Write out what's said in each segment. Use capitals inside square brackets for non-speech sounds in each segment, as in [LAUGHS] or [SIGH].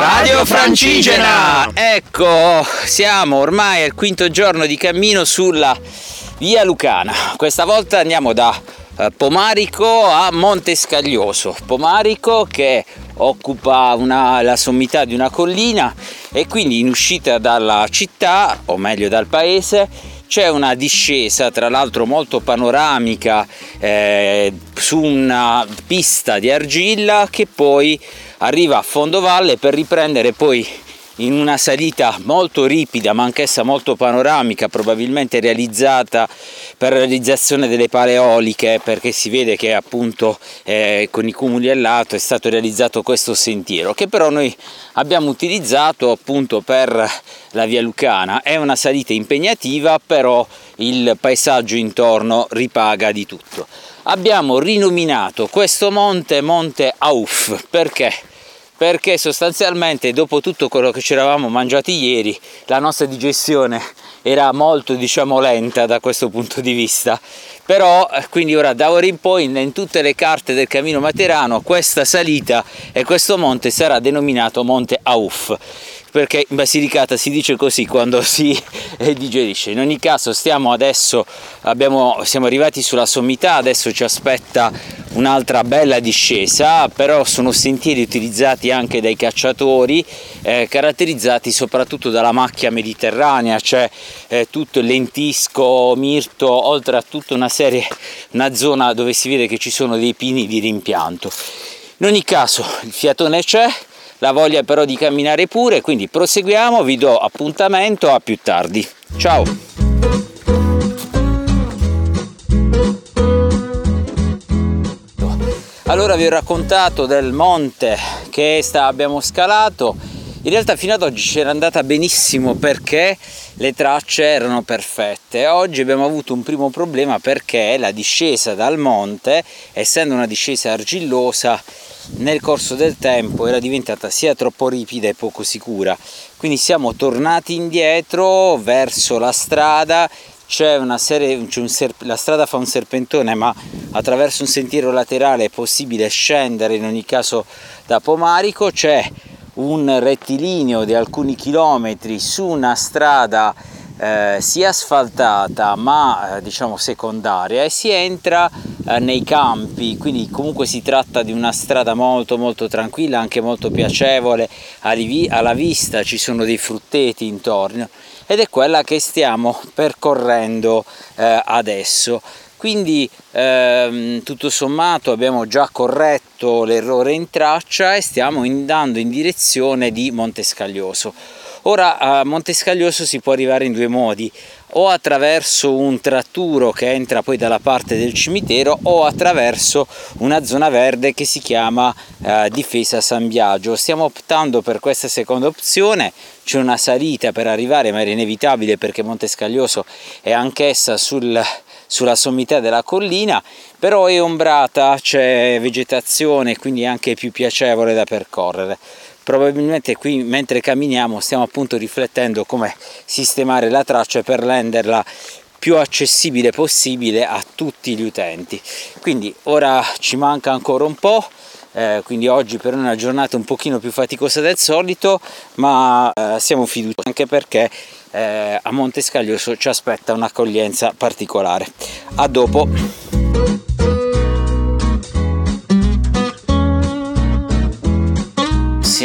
Radio Francigena! Ecco, siamo ormai al quinto giorno di cammino sulla via Lucana. Questa volta andiamo da eh, Pomarico a Montescaglioso. Pomarico che occupa una, la sommità di una collina e quindi in uscita dalla città, o meglio dal paese, c'è una discesa, tra l'altro molto panoramica, eh, su una pista di argilla che poi arriva a fondovalle per riprendere poi in una salita molto ripida ma anch'essa molto panoramica, probabilmente realizzata per realizzazione delle paleoliche, perché si vede che appunto eh, con i cumuli al lato è stato realizzato questo sentiero, che però noi abbiamo utilizzato appunto per la via Lucana. È una salita impegnativa, però il paesaggio intorno ripaga di tutto. Abbiamo rinominato questo monte Monte Auf perché? Perché sostanzialmente dopo tutto quello che ci eravamo mangiati ieri la nostra digestione era molto diciamo lenta da questo punto di vista. Però eh, quindi ora da ora in poi in tutte le carte del cammino materano questa salita e questo monte sarà denominato Monte Auf perché in Basilicata si dice così quando [LAUGHS] si digerisce. In ogni caso stiamo adesso, abbiamo, siamo arrivati sulla sommità, adesso ci aspetta un'altra bella discesa, però sono sentieri utilizzati anche dai cacciatori, eh, caratterizzati soprattutto dalla macchia mediterranea, cioè eh, tutto il lentisco, mirto, oltre a tutta una serie, una zona dove si vede che ci sono dei pini di rimpianto. In ogni caso il fiatone c'è, la voglia però di camminare pure, quindi proseguiamo, vi do appuntamento a più tardi. Ciao! Allora vi ho raccontato del monte che sta, abbiamo scalato. In realtà fino ad oggi c'era andata benissimo perché le tracce erano perfette. Oggi abbiamo avuto un primo problema perché la discesa dal monte, essendo una discesa argillosa, nel corso del tempo era diventata sia troppo ripida e poco sicura. Quindi siamo tornati indietro verso la strada c'è una serie, c'è un serp- la strada fa un serpentone, ma attraverso un sentiero laterale è possibile scendere in ogni caso da Pomarico. C'è un rettilineo di alcuni chilometri su una strada eh, sia asfaltata ma eh, diciamo secondaria e si entra eh, nei campi, quindi comunque si tratta di una strada molto molto tranquilla, anche molto piacevole alla vista, ci sono dei frutteti intorno ed è quella che stiamo percorrendo eh, adesso. Quindi ehm, tutto sommato abbiamo già corretto l'errore in traccia e stiamo andando in direzione di Montescaglioso. Ora a Montescaglioso si può arrivare in due modi, o attraverso un tratturo che entra poi dalla parte del cimitero o attraverso una zona verde che si chiama eh, Difesa San Biagio. Stiamo optando per questa seconda opzione, c'è una salita per arrivare ma era inevitabile perché Montescaglioso è anch'essa sul, sulla sommità della collina, però è ombrata, c'è vegetazione quindi è anche più piacevole da percorrere. Probabilmente qui mentre camminiamo stiamo appunto riflettendo come sistemare la traccia per renderla più accessibile possibile a tutti gli utenti. Quindi ora ci manca ancora un po' eh, quindi oggi per una giornata un pochino più faticosa del solito ma eh, siamo fiduciosi anche perché eh, a Montescaglioso ci aspetta un'accoglienza particolare. A dopo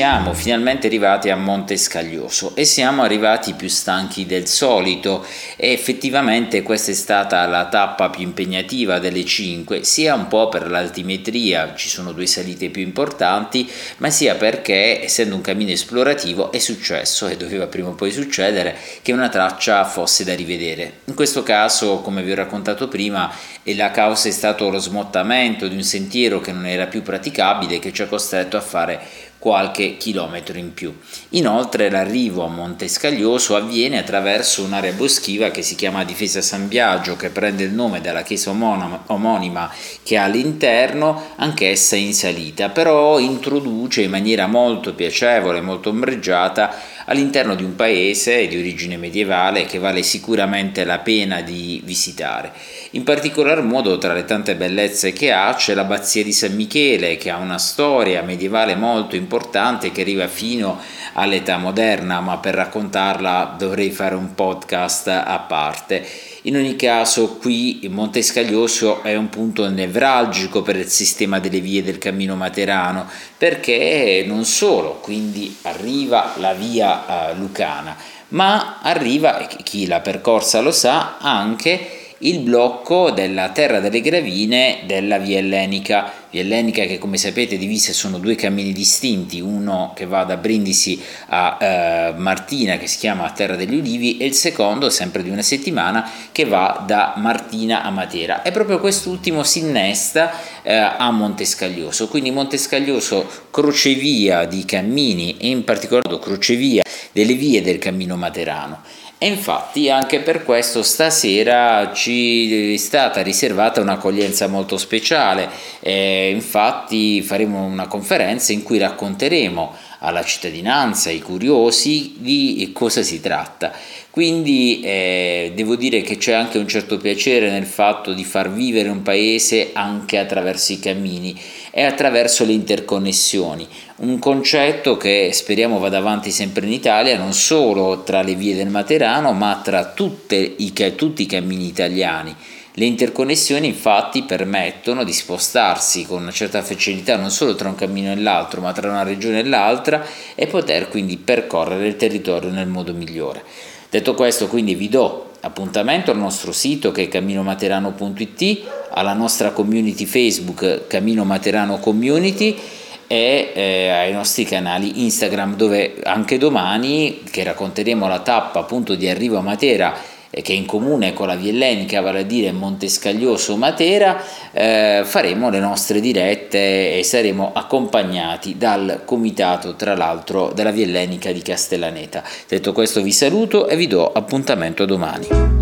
siamo finalmente arrivati a Monte Scaglioso e siamo arrivati più stanchi del solito e effettivamente questa è stata la tappa più impegnativa delle 5 sia un po' per l'altimetria, ci sono due salite più importanti, ma sia perché essendo un cammino esplorativo è successo e doveva prima o poi succedere che una traccia fosse da rivedere. In questo caso, come vi ho raccontato prima, la causa è stato lo smottamento di un sentiero che non era più praticabile che ci ha costretto a fare qualche chilometro in più. Inoltre l'arrivo a Monte Scaglioso avviene attraverso un'area boschiva che si chiama Difesa San Biagio, che prende il nome dalla chiesa omonima che ha all'interno, anch'essa in salita, però introduce in maniera molto piacevole, molto ombreggiata, all'interno di un paese di origine medievale che vale sicuramente la pena di visitare. In particolar modo tra le tante bellezze che ha c'è l'abbazia di San Michele che ha una storia medievale molto importante che arriva fino all'età moderna, ma per raccontarla dovrei fare un podcast a parte. In ogni caso qui Monte Scaglioso è un punto nevralgico per il sistema delle vie del cammino materano perché non solo, quindi arriva la via uh, lucana, ma arriva, chi l'ha percorsa lo sa, anche il blocco della terra delle gravine della via ellenica, via ellenica che come sapete divise sono due cammini distinti, uno che va da Brindisi a eh, Martina che si chiama Terra degli Ulivi e il secondo sempre di una settimana che va da Martina a Matera. E proprio quest'ultimo si innesta eh, a Montescaglioso, quindi Montescaglioso crocevia di cammini e in particolare crocevia delle vie del cammino materano e infatti anche per questo stasera ci è stata riservata un'accoglienza molto speciale, e infatti faremo una conferenza in cui racconteremo alla cittadinanza, ai curiosi di cosa si tratta. Quindi eh, devo dire che c'è anche un certo piacere nel fatto di far vivere un paese anche attraverso i cammini e attraverso le interconnessioni, un concetto che speriamo vada avanti sempre in Italia, non solo tra le vie del Materano, ma tra i, tutti i cammini italiani le interconnessioni infatti permettono di spostarsi con una certa facilità non solo tra un cammino e l'altro, ma tra una regione e l'altra e poter quindi percorrere il territorio nel modo migliore. Detto questo, quindi vi do appuntamento al nostro sito che è camminomaterano.it, alla nostra community Facebook Cammino Materano Community e eh, ai nostri canali Instagram dove anche domani che racconteremo la tappa appunto di arrivo a Matera che è in comune con la Via Ellenica, vale a dire Montescaglioso Matera, eh, faremo le nostre dirette e saremo accompagnati dal comitato, tra l'altro, della Via Ellenica di Castellaneta. Detto questo vi saluto e vi do appuntamento domani.